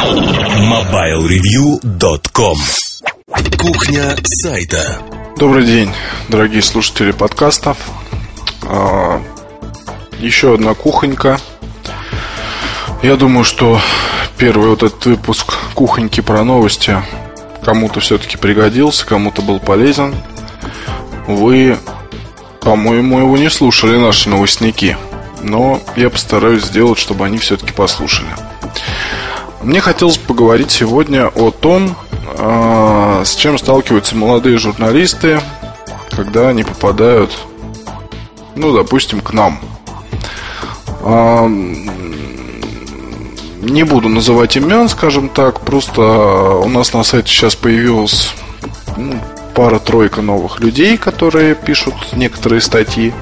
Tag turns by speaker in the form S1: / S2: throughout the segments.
S1: MobileReview.com Кухня сайта
S2: Добрый день, дорогие слушатели подкастов. А, еще одна кухонька. Я думаю, что первый вот этот выпуск кухоньки про новости кому-то все-таки пригодился, кому-то был полезен. Вы, по-моему, его не слушали, наши новостники. Но я постараюсь сделать, чтобы они все-таки послушали. Мне хотелось поговорить сегодня о том, а, с чем сталкиваются молодые журналисты, когда они попадают, ну, допустим, к нам. А, не буду называть имен, скажем так, просто у нас на сайте сейчас появилась ну, пара-тройка новых людей, которые пишут некоторые статьи.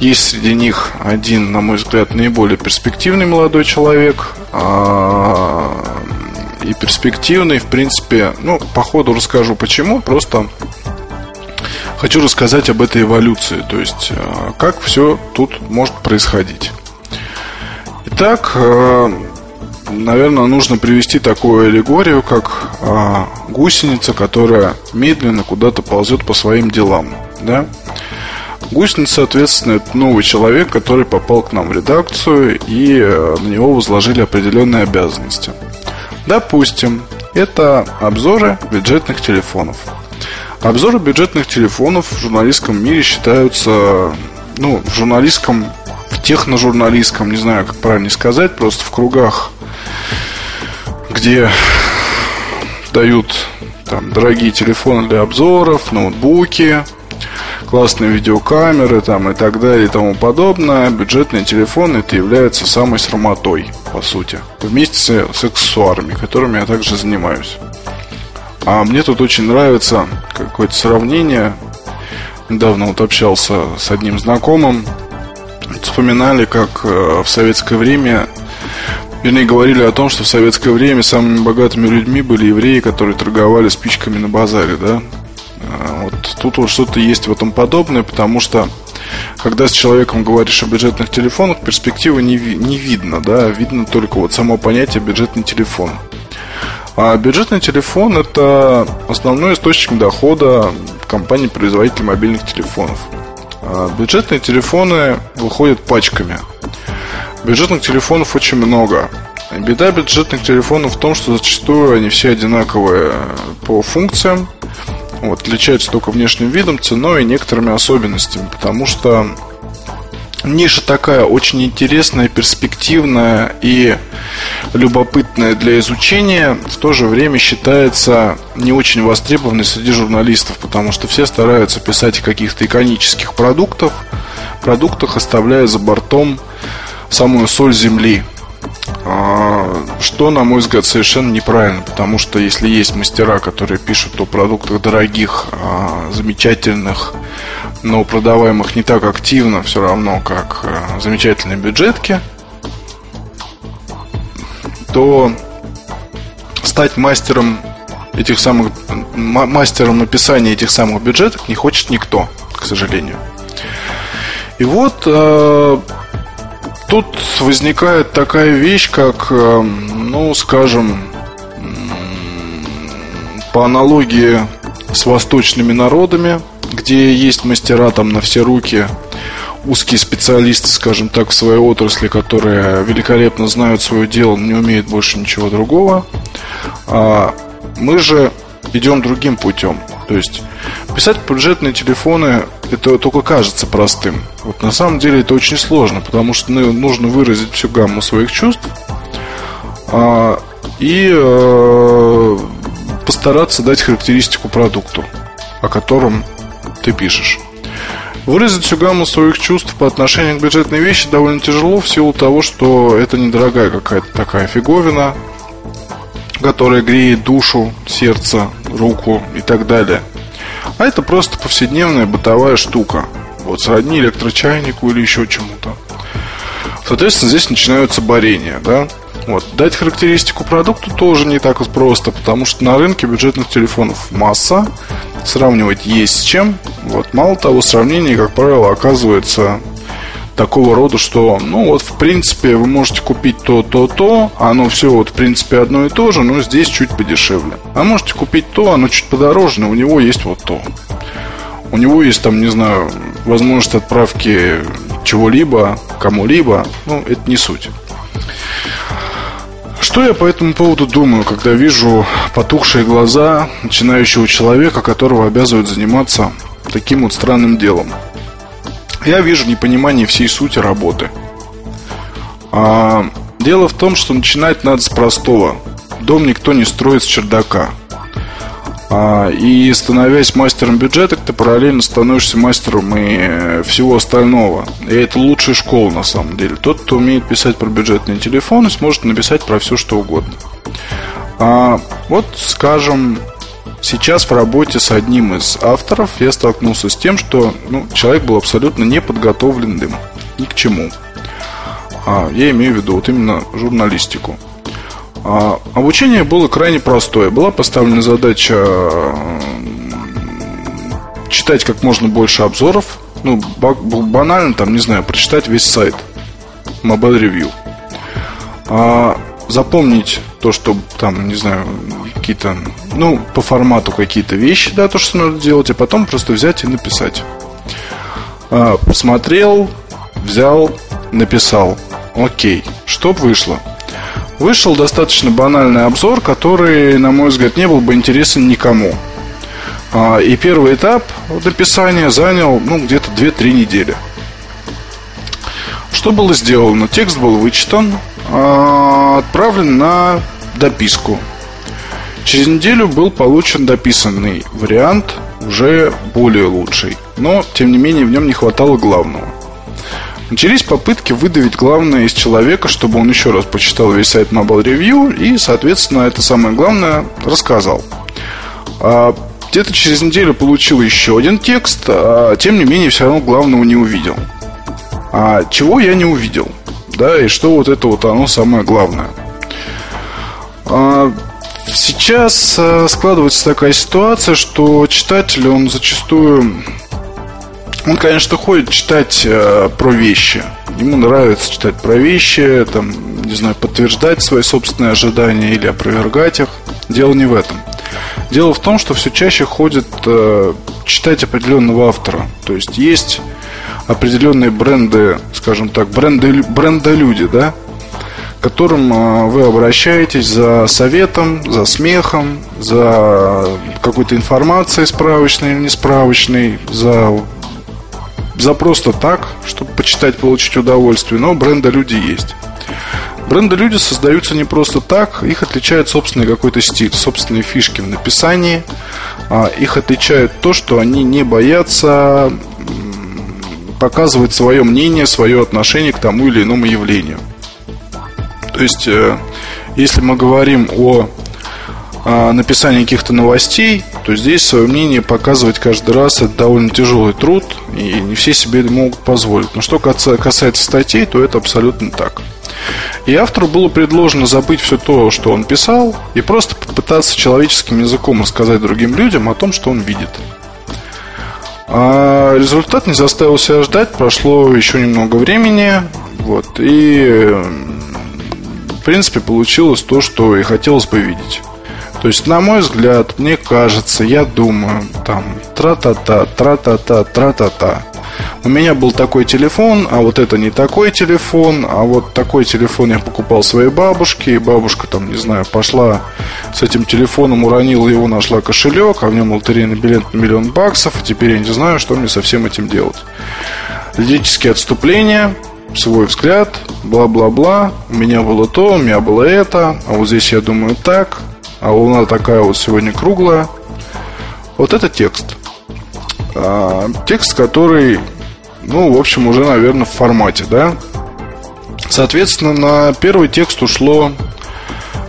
S2: Есть среди них один, на мой взгляд, наиболее перспективный молодой человек. А, и перспективный, в принципе, ну, по ходу расскажу почему, просто хочу рассказать об этой эволюции, то есть а, как все тут может происходить. Итак, а, наверное, нужно привести такую аллегорию, как гусеница, которая медленно куда-то ползет по своим делам. Да? Гусеница, соответственно, это новый человек, который попал к нам в редакцию, и э, на него возложили определенные обязанности. Допустим, это обзоры бюджетных телефонов. Обзоры бюджетных телефонов в журналистском мире считаются, ну, в журналистском, в техножурналистском, не знаю, как правильно сказать, просто в кругах, где дают там дорогие телефоны для обзоров, ноутбуки, классные видеокамеры там, и так далее и тому подобное, бюджетные телефоны это является самой срамотой, по сути. Вместе с, аксессуарами, которыми я также занимаюсь. А мне тут очень нравится какое-то сравнение. Недавно вот общался с одним знакомым. Вспоминали, как э, в советское время Вернее, говорили о том, что в советское время самыми богатыми людьми были евреи, которые торговали спичками на базаре, да? А, тут вот что-то есть в этом подобное, потому что когда с человеком говоришь о бюджетных телефонах, перспективы не, не видно, да, видно только вот само понятие бюджетный телефон. А бюджетный телефон – это основной источник дохода компании-производителя мобильных телефонов. А бюджетные телефоны выходят пачками. Бюджетных телефонов очень много. Беда бюджетных телефонов в том, что зачастую они все одинаковые по функциям, вот, отличаются только внешним видом, ценой и некоторыми особенностями, потому что ниша такая очень интересная, перспективная и любопытная для изучения, в то же время считается не очень востребованной среди журналистов, потому что все стараются писать о каких-то иконических продуктах, продуктах, оставляя за бортом самую соль земли, что, на мой взгляд, совершенно неправильно, потому что если есть мастера, которые пишут о продуктах дорогих, а, замечательных, но продаваемых не так активно, все равно, как а, замечательные бюджетки, то стать мастером этих самых мастером написания этих самых бюджетов не хочет никто, к сожалению. И вот Тут возникает такая вещь, как, э, ну, скажем, по аналогии с восточными народами, где есть мастера там на все руки, узкие специалисты, скажем так, в своей отрасли, которые великолепно знают свое дело, не умеют больше ничего другого. А мы же идем другим путем. То есть писать бюджетные телефоны это только кажется простым. Вот на самом деле это очень сложно, потому что ну, нужно выразить всю гамму своих чувств а, и а, постараться дать характеристику продукту, о котором ты пишешь. Выразить всю гамму своих чувств по отношению к бюджетной вещи довольно тяжело в силу того, что это недорогая какая-то такая фиговина, которая греет душу, сердце, руку и так далее. А это просто повседневная бытовая штука. Вот сродни электрочайнику или еще чему-то. Соответственно, здесь начинаются борения, да. Вот. Дать характеристику продукту тоже не так просто, потому что на рынке бюджетных телефонов масса, сравнивать есть с чем. Вот. Мало того, сравнение, как правило, оказывается такого рода, что, ну, вот, в принципе, вы можете купить то, то, то, оно все, вот, в принципе, одно и то же, но здесь чуть подешевле. А можете купить то, оно чуть подороже, но у него есть вот то. У него есть, там, не знаю, возможность отправки чего-либо, кому-либо, ну, это не суть. Что я по этому поводу думаю, когда вижу потухшие глаза начинающего человека, которого обязывают заниматься таким вот странным делом? Я вижу непонимание всей сути работы. А, дело в том, что начинать надо с простого. Дом никто не строит с чердака. А, и становясь мастером бюджета, ты параллельно становишься мастером и э, всего остального. И это лучшая школа на самом деле. Тот, кто умеет писать про бюджетные телефоны, сможет написать про все, что угодно. А, вот, скажем, сейчас в работе с одним из авторов я столкнулся с тем, что ну, человек был абсолютно не подготовленным ни к чему. А, я имею в виду вот именно журналистику. А, обучение было крайне простое. Была поставлена задача читать как можно больше обзоров. Ну, банально, там, не знаю, прочитать весь сайт Mobile Review. А, запомнить то, что там, не знаю, какие-то, ну, по формату какие-то вещи, да, то, что надо делать, а потом просто взять и написать. А, посмотрел, взял, написал. Окей, что вышло? вышел достаточно банальный обзор, который, на мой взгляд, не был бы интересен никому. А, и первый этап написания занял ну, где-то 2-3 недели. Что было сделано? Текст был вычитан, отправлен на дописку. Через неделю был получен дописанный вариант, уже более лучший. Но, тем не менее, в нем не хватало главного. Начались попытки выдавить главное из человека, чтобы он еще раз почитал весь сайт Mobile Review и, соответственно, это самое главное рассказал. А где-то через неделю получил еще один текст, а тем не менее все равно главного не увидел. А чего я не увидел? Да, и что вот это вот оно самое главное. А, сейчас а, складывается такая ситуация, что читатель, он зачастую он, конечно, ходит читать э, про вещи. Ему нравится читать про вещи, там, не знаю, подтверждать свои собственные ожидания или опровергать их. Дело не в этом. Дело в том, что все чаще ходит э, читать определенного автора. То есть есть определенные бренды, скажем так, бренды, брендолюди, да, к которым э, вы обращаетесь за советом, за смехом, за какой-то информацией справочной или несправочной, за за просто так, чтобы почитать, получить удовольствие, но бренда люди есть. Бренда люди создаются не просто так, их отличает собственный какой-то стиль, собственные фишки в написании. А, их отличает то, что они не боятся показывать свое мнение, свое отношение к тому или иному явлению. То есть, э, если мы говорим о а, написании каких-то новостей, то здесь свое мнение показывать каждый раз это довольно тяжелый труд, и не все себе могут позволить. Но что касается статей, то это абсолютно так. И автору было предложено забыть все то, что он писал, и просто попытаться человеческим языком рассказать другим людям о том, что он видит. А результат не заставил себя ждать, прошло еще немного времени, вот, и в принципе получилось то, что и хотелось бы видеть. То есть, на мой взгляд, мне кажется, я думаю, там, тра-та-та, тра-та-та, тра-та-та. У меня был такой телефон, а вот это не такой телефон, а вот такой телефон я покупал своей бабушке, и бабушка там, не знаю, пошла с этим телефоном, уронила его, нашла кошелек, а в нем лотерейный билет на миллион баксов, и теперь я не знаю, что мне со всем этим делать. Лирические отступления, свой взгляд, бла-бла-бла, у меня было то, у меня было это, а вот здесь я думаю так, а луна такая вот сегодня круглая. Вот это текст. А, текст, который, ну, в общем, уже, наверное, в формате, да. Соответственно, на первый текст ушло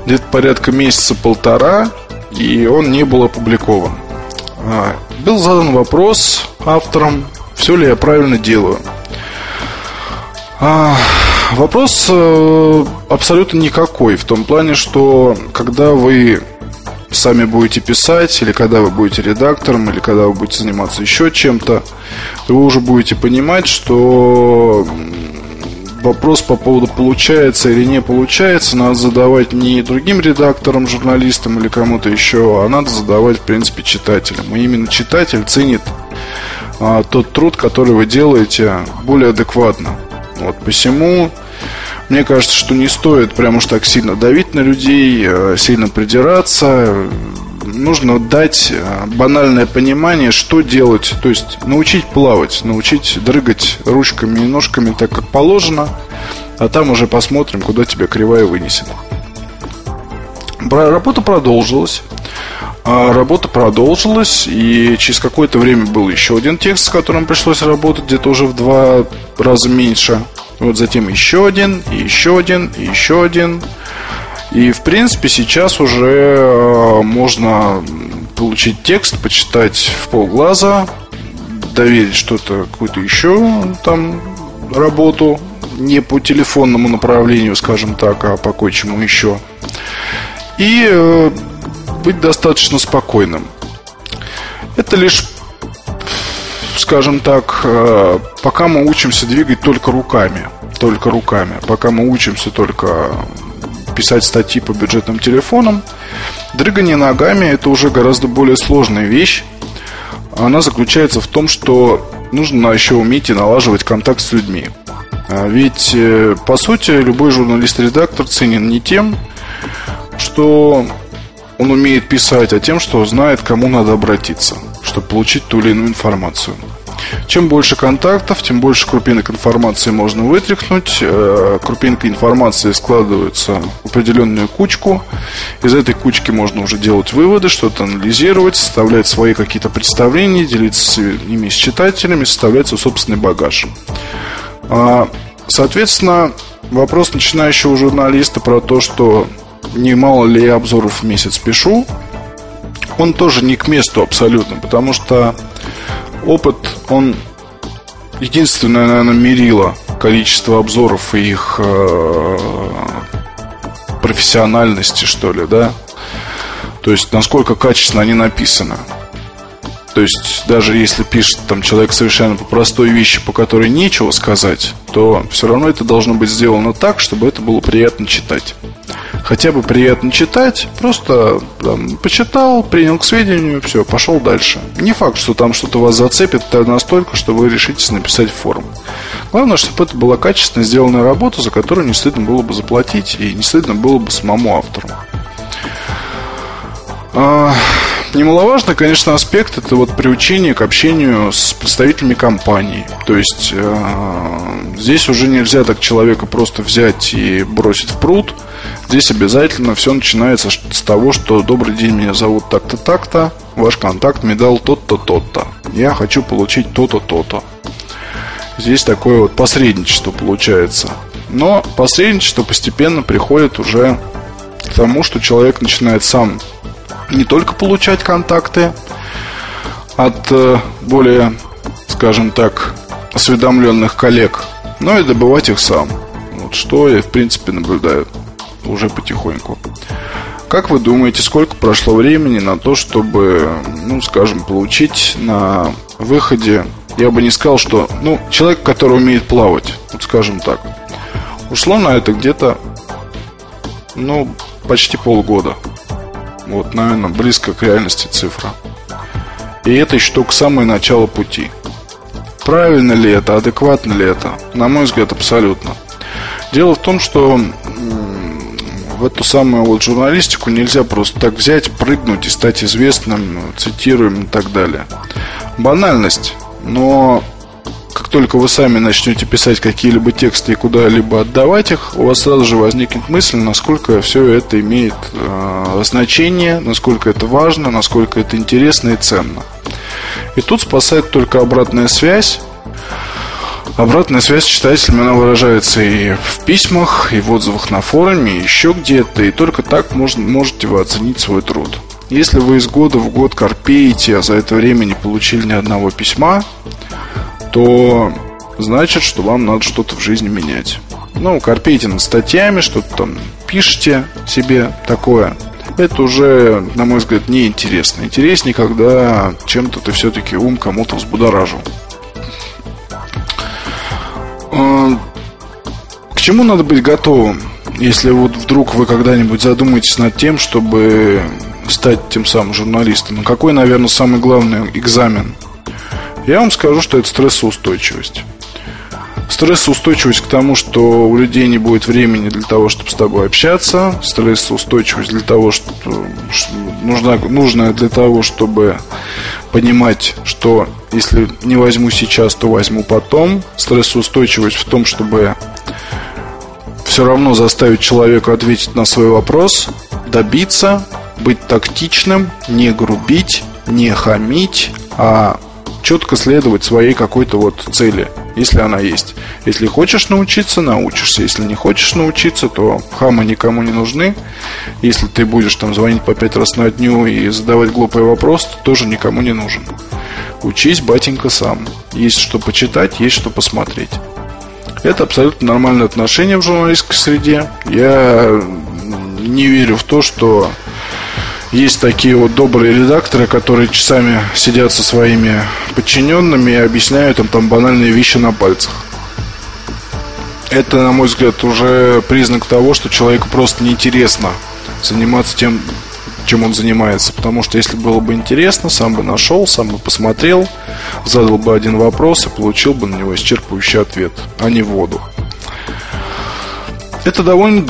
S2: где-то порядка месяца-полтора, и он не был опубликован. А, был задан вопрос авторам, все ли я правильно делаю. А, Вопрос э, абсолютно никакой, в том плане, что когда вы сами будете писать, или когда вы будете редактором, или когда вы будете заниматься еще чем-то, то вы уже будете понимать, что вопрос по поводу получается или не получается надо задавать не другим редакторам, журналистам или кому-то еще, а надо задавать, в принципе, читателям. И именно читатель ценит а, тот труд, который вы делаете, более адекватно. Вот посему мне кажется, что не стоит прям уж так сильно давить на людей, а, сильно придираться. Нужно дать а, банальное понимание, что делать. То есть научить плавать, научить дрыгать ручками и ножками так, как положено. А там уже посмотрим, куда тебя кривая вынесет. Работа продолжилась. А работа продолжилась, и через какое-то время был еще один текст, с которым пришлось работать где-то уже в два раза меньше. Вот затем еще один, и еще один, и еще один. И, в принципе, сейчас уже э, можно получить текст, почитать в полглаза, доверить что-то, какую-то еще там работу, не по телефонному направлению, скажем так, а по кое-чему еще. И э, быть достаточно спокойным. Это лишь, скажем так, э, пока мы учимся двигать только руками. Только руками. Пока мы учимся только писать статьи по бюджетным телефонам, дрыгание ногами это уже гораздо более сложная вещь. Она заключается в том, что нужно еще уметь и налаживать контакт с людьми. А ведь, э, по сути, любой журналист-редактор ценен не тем, что он умеет писать, а тем, что знает, кому надо обратиться, чтобы получить ту или иную информацию. Чем больше контактов, тем больше крупинок информации можно вытряхнуть. Э, крупинка информации складывается в определенную кучку. Из этой кучки можно уже делать выводы, что-то анализировать, составлять свои какие-то представления, делиться ими с читателями, составлять свой собственный багаж. А, соответственно, вопрос начинающего журналиста про то, что немало ли я обзоров в месяц пишу, он тоже не к месту абсолютно, потому что опыт, он единственное, наверное, мерило количество обзоров и их э, профессиональности, что ли, да. То есть, насколько качественно они написаны. То есть, даже если пишет там человек совершенно по простой вещи, по которой нечего сказать, то все равно это должно быть сделано так, чтобы это было приятно читать хотя бы приятно читать, просто там, почитал, принял к сведению, все, пошел дальше. Не факт, что там что-то вас зацепит настолько, что вы решитесь написать форум. Главное, чтобы это была качественно сделанная работа, за которую не стыдно было бы заплатить и не стыдно было бы самому автору. А, немаловажный, конечно, аспект это вот приучение к общению с представителями компании. То есть э, здесь уже нельзя так человека просто взять и бросить в пруд. Здесь обязательно все начинается с того, что добрый день, меня зовут так-то, так-то, ваш контакт мне дал тот-то, тот-то. Я хочу получить то-то, то-то. Здесь такое вот посредничество получается. Но посредничество постепенно приходит уже к тому, что человек начинает сам не только получать контакты от э, более, скажем так, осведомленных коллег, но и добывать их сам. Вот что я, в принципе, наблюдаю уже потихоньку. Как вы думаете, сколько прошло времени на то, чтобы, ну, скажем, получить на выходе, я бы не сказал, что, ну, человек, который умеет плавать, вот скажем так, ушло на это где-то, ну, почти полгода. Вот, наверное, близко к реальности цифра. И это еще только самое начало пути. Правильно ли это, адекватно ли это? На мой взгляд, абсолютно. Дело в том, что в эту самую вот журналистику нельзя просто так взять, прыгнуть и стать известным, цитируем и так далее. Банальность, но как только вы сами начнете писать какие-либо тексты и куда-либо отдавать их, у вас сразу же возникнет мысль, насколько все это имеет э, значение, насколько это важно, насколько это интересно и ценно. И тут спасает только обратная связь. Обратная связь с читателями, она выражается и в письмах, и в отзывах на форуме, и еще где-то. И только так можно, можете вы оценить свой труд. Если вы из года в год корпеете, а за это время не получили ни одного письма, то значит, что вам надо что-то в жизни менять. Ну, корпейте над статьями, что-то там пишите себе такое. это уже, на мой взгляд, неинтересно. Интереснее, когда чем-то ты все-таки ум кому-то взбудоражил. А, к чему надо быть готовым, если вот вдруг вы когда-нибудь задумаетесь над тем, чтобы стать тем самым журналистом? Какой, наверное, самый главный экзамен? Я вам скажу, что это стрессоустойчивость. Стрессоустойчивость к тому, что у людей не будет времени для того, чтобы с тобой общаться. Стрессоустойчивость для того, что нужна, нужная для того, чтобы понимать, что если не возьму сейчас, то возьму потом. Стрессоустойчивость в том, чтобы все равно заставить человека ответить на свой вопрос, добиться, быть тактичным, не грубить, не хамить, а четко следовать своей какой-то вот цели, если она есть. Если хочешь научиться, научишься. Если не хочешь научиться, то хамы никому не нужны. Если ты будешь там звонить по пять раз на дню и задавать глупый вопрос, то тоже никому не нужен. Учись, батенька, сам. Есть что почитать, есть что посмотреть. Это абсолютно нормальное отношение в журналистской среде. Я не верю в то, что есть такие вот добрые редакторы, которые часами сидят со своими подчиненными и объясняют им там банальные вещи на пальцах. Это, на мой взгляд, уже признак того, что человеку просто неинтересно заниматься тем, чем он занимается. Потому что если было бы интересно, сам бы нашел, сам бы посмотрел, задал бы один вопрос и получил бы на него исчерпывающий ответ, а не воду. Это довольно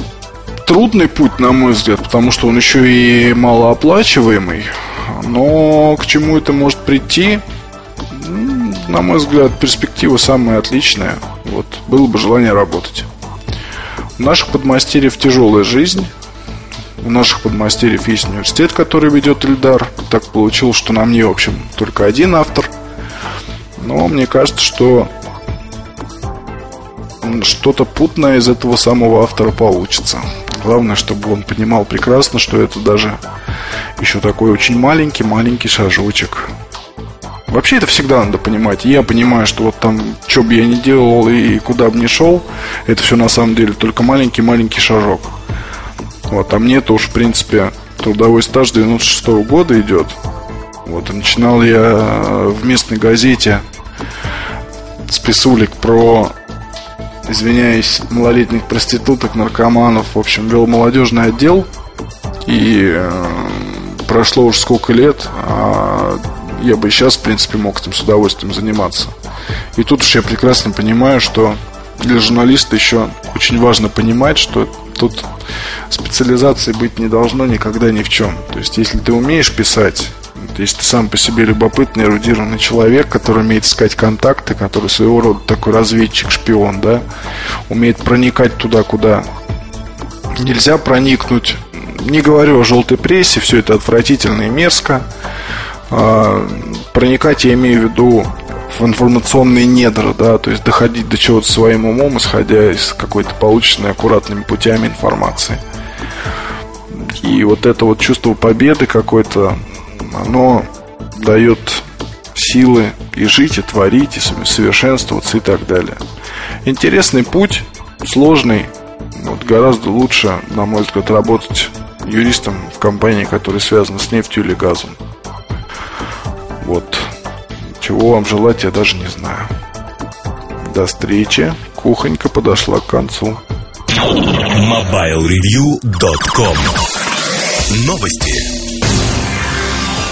S2: трудный путь, на мой взгляд, потому что он еще и малооплачиваемый. Но к чему это может прийти? На мой взгляд, перспектива самая отличная. Вот, было бы желание работать. У наших подмастерьев тяжелая жизнь. У наших подмастерьев есть университет, который ведет Ильдар. Так получилось, что на мне, в общем, только один автор. Но мне кажется, что что-то путное из этого самого автора получится. Главное, чтобы он понимал прекрасно, что это даже еще такой очень маленький-маленький шажочек. Вообще это всегда надо понимать. Я понимаю, что вот там, что бы я ни делал и куда бы ни шел, это все на самом деле только маленький-маленький шажок. Вот, а мне-то уж, в принципе, трудовой стаж 96 -го года идет. Вот, и начинал я в местной газете с писулек про извиняюсь, малолетних проституток, наркоманов, в общем, вел молодежный отдел. И э, прошло уж сколько лет, а я бы сейчас, в принципе, мог этим с удовольствием заниматься. И тут уж я прекрасно понимаю, что для журналиста еще очень важно понимать, что тут специализации быть не должно никогда ни в чем. То есть, если ты умеешь писать, если ты сам по себе любопытный, эрудированный человек, который умеет искать контакты, который своего рода такой разведчик, шпион, да, умеет проникать туда, куда нельзя проникнуть. Не говорю о желтой прессе, все это отвратительно и мерзко. А, проникать я имею в виду в информационные недра, да, то есть доходить до чего-то своим умом, исходя из какой-то полученной аккуратными путями информации. И вот это вот чувство победы какой-то, оно дает силы и жить, и творить, и совершенствоваться и так далее. Интересный путь, сложный, вот гораздо лучше, на мой взгляд, работать юристом в компании, которая связана с нефтью или газом. Вот. Чего вам желать, я даже не знаю. До встречи. Кухонька подошла к концу.
S1: MobileReview.com Новости.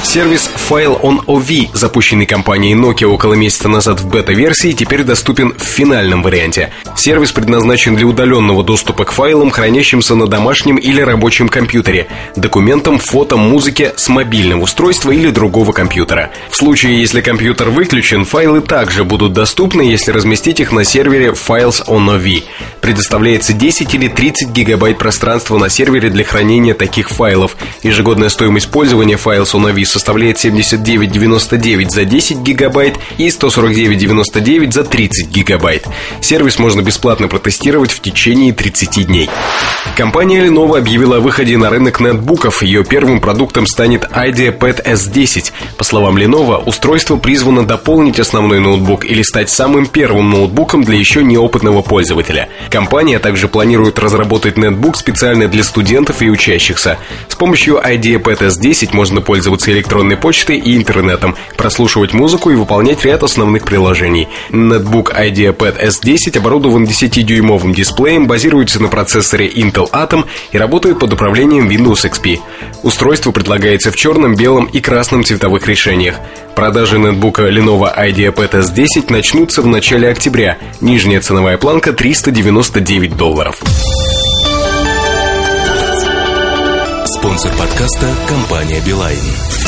S3: Сервис File on OV, запущенный компанией Nokia около месяца назад в бета-версии, теперь доступен в финальном варианте. Сервис предназначен для удаленного доступа к файлам, хранящимся на домашнем или рабочем компьютере, документам, фото, музыке с мобильного устройства или другого компьютера. В случае, если компьютер выключен, файлы также будут доступны, если разместить их на сервере Files on OV. Предоставляется 10 или 30 гигабайт пространства на сервере для хранения таких файлов. Ежегодная стоимость пользования Files on OV составляет 79,99 за 10 гигабайт и 149,99 за 30 гигабайт. Сервис можно бесплатно протестировать в течение 30 дней. Компания Lenovo объявила о выходе на рынок нетбуков. Ее первым продуктом станет IdeaPad S10. По словам Lenovo, устройство призвано дополнить основной ноутбук или стать самым первым ноутбуком для еще неопытного пользователя. Компания также планирует разработать нетбук специально для студентов и учащихся. С помощью IdeaPad S10 можно пользоваться электронной почтой и интернетом, прослушивать музыку и выполнять ряд основных приложений. Нетбук IdeaPad S10 оборудован 10-дюймовым дисплеем, базируется на процессоре Intel Atom и работает под управлением Windows XP. Устройство предлагается в черном, белом и красном цветовых решениях. Продажи нетбука Lenovo IdeaPad S10 начнутся в начале октября. Нижняя ценовая планка 399 долларов.
S1: Спонсор подкаста – компания «Билайн».